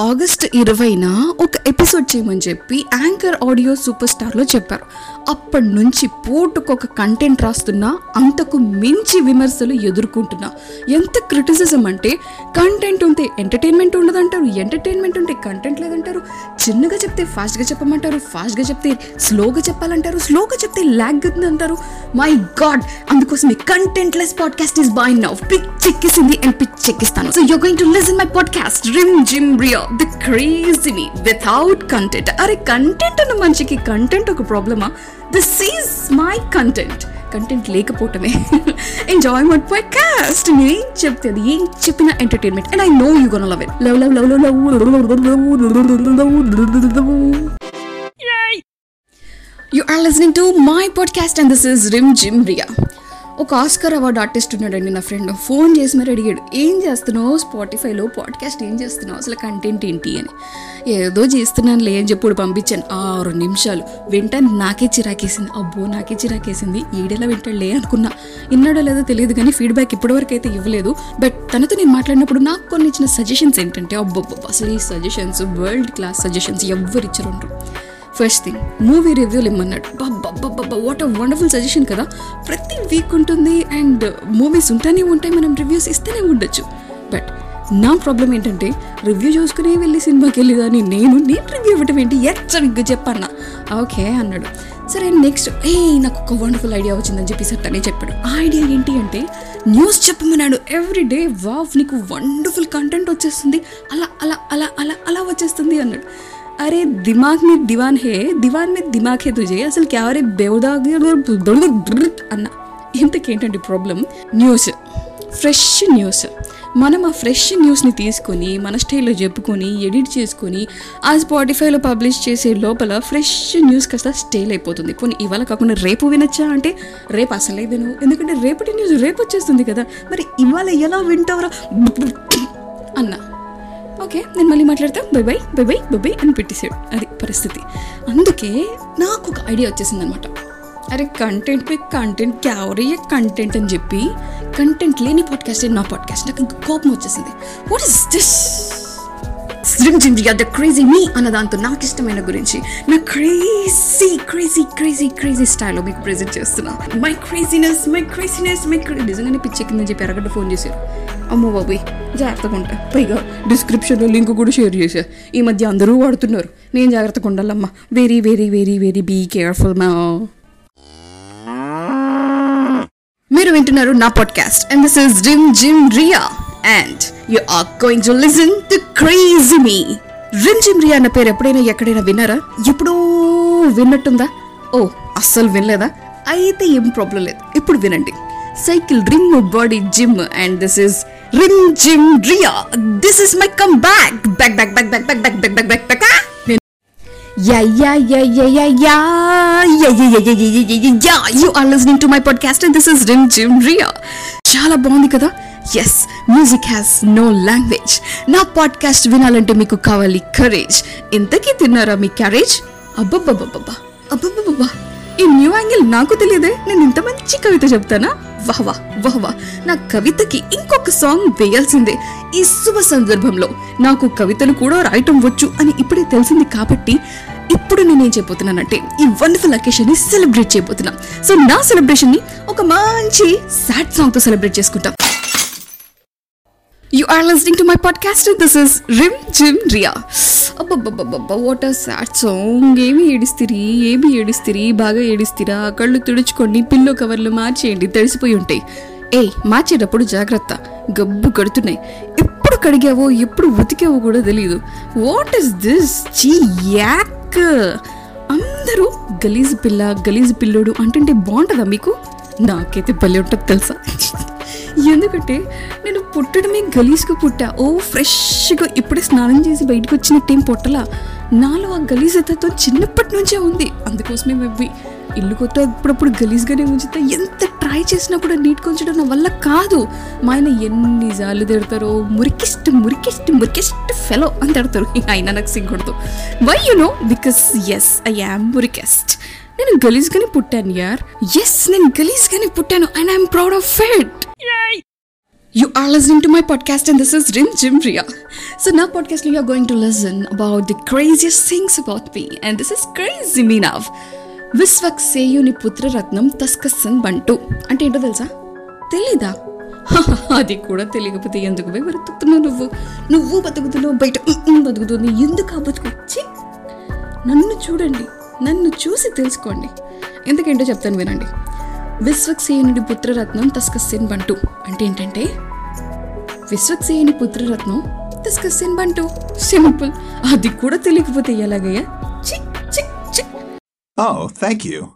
August ఇరవైన ఒక episode చేయమని చెప్పి యాంకర్ ఆడియో సూపర్ స్టార్లో చెప్పారు. అప్పటి నుంచి పూటకొక కంటెంట్ రాస్తున్నా అంతకు మించి విమర్శలు ఎదుర్కొంటున్నా. ఎంత క్రిటిసిజం అంటే కంటెంట్ ఉంటే ఎంటర్టైన్మెంట్ ఉండదంటారు ఎంటర్టైన్మెంట్ ఉంటే కంటెంట్ లేదంటారు. చిన్నగా చెప్తే ఫాస్ట్గా చెప్పమంటారు ఫాస్ట్గా చెప్తే స్లోగా చెప్పాలంటారు స్లోగా చెప్తే ల్యాగ్ అంటారు మై గాడ్! అందుకోసం content less podcast is boy now. పిచ్చెక్కిసింది and పిచ్చెక్కిస్తాను. So you going to listen my podcast Rimjhim Riya the crazy me without content అరే కంటెంట్ అన్న మనిషికి కంటెంట్ ఒక ప్రాబ్లమా this is my content content లేకపోవటమే enjoy my podcast నేను ఏం చెప్తే అది ఏం చెప్పిన entertainment and I know you gonna love it love love love love you are listening to my podcast and this is Rimjhim Riya ఒక Oscar award artist ఉన్నాడండి నా friend phone చేసి మరి అడిగాడు ఏం చేస్తున్నావు? స్పాటిఫైలో పాడ్కాస్ట్ ఏం చేస్తున్నావు? అసలు కంటెంట్ ఏంటి? అని. ఏదో చేస్తున్నాను లేని చెప్పుడు పంపించాను. ఆరు నిమిషాలు. వింటాను నాకే చిరాకేసింది. అబ్బో నాకే చిరాకేసింది. ఈడెలా వింటాడులే అనుకున్నా. విన్నాడో లేదో తెలియదు కానీ ఫీడ్బ్యాక్ ఇప్పటివరకు అయితే ఇవ్వలేదు. బట్ తనతో నేను మాట్లాడినప్పుడు నాకు కొన్ని ఇచ్చిన సజెషన్స్ ఏంటంటే అబ్బబ్బో అసలు ఈ సజెషన్స్ వరల్డ్ క్లాస్ సజెషన్స్ ఎవరు ఇచ్చారు ఫస్ట్ థింగ్ మూవీ రివ్యూలు ఇమ్మన్నాడు బాబా వాట్ అ వండర్ఫుల్ సజెషన్ కదా. ప్రతి వీక్ ఉంటుంది అండ్ మూవీస్ ఉంటూనే ఉంటాయి మనం రివ్యూస్ ఇస్తూనే ఉండొచ్చు. బట్ నా ప్రాబ్లం ఏంటంటే రివ్యూ చూసుకునే వెళ్ళి సినిమాకి వెళ్ళి కానీ నేను నేను రివ్యూ ఇవ్వటం ఏంటి? ఎచ్చరిగ్గా చెప్పన్నా. ఓకే అన్నాడు. సరే నెక్స్ట్ ఏ నాకు ఒక వండర్ఫుల్ ఐడియా వచ్చిందని చెప్పేసి తనే చెప్పాడు. ఆ ఐడియా ఏంటి అంటే న్యూస్ చెప్పమన్నాడు. ఎవ్రీ డే వావ్ నీకు వండర్ఫుల్ కంటెంట్ వచ్చేస్తుంది. అలా అలా అలా అలా అలా వచ్చేస్తుంది అన్నాడు. अरे दिमाग में दीवान है दीवान में दिमाग है तुझे అసలు క్యావరే బేవదాగి అన్న ఇంతకేంటండి ప్రాబ్లం న్యూస్ ఫ్రెష్ న్యూస్ మనం ఆ ఫ్రెష్ న్యూస్ని తీసుకొని మన స్టైల్లో చెప్పుకొని ఎడిట్ చేసుకొని ఆ స్పాటిఫైలో పబ్లిష్ చేసే లోపల ఫ్రెష్ న్యూస్ కాస్త స్టైల్ అయిపోతుంది పోనీ ఇవాళ కాకుండా రేపు వినొచ్చా అంటే రేపు అసలే విను ఎందుకంటే రేపటి న్యూస్ రేపు వచ్చేస్తుంది కదా మరి ఇవాళ ఎలా వింటావరా అన్నా ఓకే నేను మళ్ళీ మాట్లాడతా. Bye bye bye bye bye bye అని పెట్టేసాడు అది పరిస్థితి. అందుకే నాకు ఒక ఐడియా వచ్చేసింది అనమాట అరే కంటెంట్ పై కంటెంట్ క్యావరీ కంటెంట్ అని చెప్పి కంటెంట్ లేని పాడ్కాస్ట్ నా పాడ్కాస్ట్ నాకు ఇంకా కోపం వచ్చేసింది. వాట్ ఇస్ దిస్ స్లిమ్ జిమ్ జియా ద క్రేజీ మీ అన్న దాంతో నాకు ఇష్టమైన గురించి నా క్రేజీ క్రేజీ క్రేజీ క్రేజీ స్టైల్లో మీకు ప్రెజెంట్ చేస్తున్నా. My craziness my craziness my నిజంగానే పిచ్చెక్కిందని చెప్పి ఎరగడ్డ ఫోన్ చేశారు. అమ్మో బాబోయ్. జాగ్రత్తగా ఉంటా పైగా డిస్క్రిప్షన్లో లింక్ కూడా షేర్ చేశా. ఈ మధ్య అందరూ వాడుతున్నారు. నేను జాగ్రత్తగా ఉండాలమ్మా. Very very very very be careful మా మీరు వింటున్నారు నా podcast and this is Rimjhim Riya and you are going to listen to crazy me Rimjhim Riya అన్న పేరు ఎప్పుడైనా ఎక్కడైనా విన్నారా? ఎప్పుడూ విన్నట్టుందా? ఓ అస్సలు వినలేదా? అయితే ఏం ప్రాబ్లం లేదు. ఇప్పుడు వినండి. Cycle ring body gym and this is Rimjhim Riya. This is my come back back back back back back back back back back back Yeah, yeah, yeah, yeah, yeah, yeah, yeah, yeah, yeah, yeah, yeah, చాలా బాగుంది కదా? Yes music has no language నా podcast వినాలంటే మీకు కావాలి courage ఇంతకీ తిన్నారా మీ carriage అబ్బబ్బబ్బబ్బా. అబ్బబ్బబ్బా ఈ న్యూ యాంగిల్ నాకు తెలియదే. నేను ఇంత మంచి కవిత చెప్తానా? వహవా వహవా నా కవితకి ఇంకొక సాంగ్ వేయాల్సిందే. ఈ శుభ సందర్భంలో నాకు కవితలు కూడా రాయటం వచ్చు అని ఇప్పుడే తెలిసింది కాబట్టి ఇప్పుడు నేనేం చేయబోతున్నానంటే ఈ వండర్ఫుల్ అకేషన్ని సెలబ్రేట్ చేయబోతున్నా. సో నా సెలబ్రేషన్ని ఒక మంచి సాడ్ సాంగ్తో సెలబ్రేట్ చేసుకుంటాం. Are listening to my podcast this is Rimjhim Riya అబ్బబ్బబ్బబ్బబ్బా వాట్ ఆర్ సాడ్ సాంగ్ ఏమి ఏడిస్తిరి ఏమి ఏడిస్తిరి బాగా ఏడిస్తిరా కళ్ళు తుడుచుకోండి పిల్లో కవర్లు మార్చేయండి తడిసిపోయి ఉంటాయి ఏ మార్చేటప్పుడు జాగ్రత్త. గబ్బు కడుతున్నాయి. ఎప్పుడు కడిగావో ఎప్పుడు ఉతికావో కూడా తెలియదు వాట్ ఇస్ దిస్ చీ యాక్. అందరూ గలీజ్ పిల్ల గలీజ్ పిల్లోడు అంటుంటే బాగుంటుందా మీకు? నాకైతే భలే ఉంటుంది తెలుసా? ఎందుకంటే నేను పుట్టడమే గలీజ్గా పుట్టా. ఓ ఫ్రెష్గా ఇప్పుడే స్నానం చేసి బయటకు వచ్చినట్టేం పుట్టలా నాలో ఆ గలీజతతో చిన్నప్పటి నుంచే ఉంది. అందుకోసమే మేబీ ఇల్లు కొత్త అప్పుడప్పుడు గలీజ్గానే ఉంచితే. ఎంత ట్రై చేసినా కూడా నీట్గా ఉంచడం నా వల్ల కాదు. మా ఆయన ఎన్ని జాలు తిడతారో మురికిస్ట్ మురికిస్ట్ మురికిస్ట్ ఫెలో అని తిడతారు. ఆయన నాకు సిగ్గుడదు why you know because yes I am మురికెస్ట్ నేను గలీజ్గానే పుట్టాను యార్. ఎస్ నేను గలీజ్గానే పుట్టాను. And I'm proud of it you are listening to my podcast and this is Rimjhim Riya so నా podcast you're going to listen about the craziest things about me and this is craze me now Vishwak సేయుని పుత్రరత్నం తస్కస్సన్ బంటూ అంటే ఏంటో తెలుసా? తెలీదా? అది కూడా తెలియకపోతే ఎందుకు వివరతున్నావు నువ్వు? నువ్వు బతుకుతున్నావు బయట. బతుకుతుంది ఎందుకు కాబట్టి నన్ను చూడండి. నన్ను చూసి తెలుసుకోండి. ఎందుకేంటో చెప్తాను వినండి. విశ్వక్సేనుడి పుత్రరత్నం తస్కస్సేన్ బంటు. అంటే ఏంటంటే విశ్వక్సేని పుత్రరత్నం తస్కస్సేన్ బంటు. సింపుల్. అది కూడా తెలియకపోతే ఎలాగయ్యా? చిక్ చిక్ చిక్ ఓ థ్యాంక్ యూ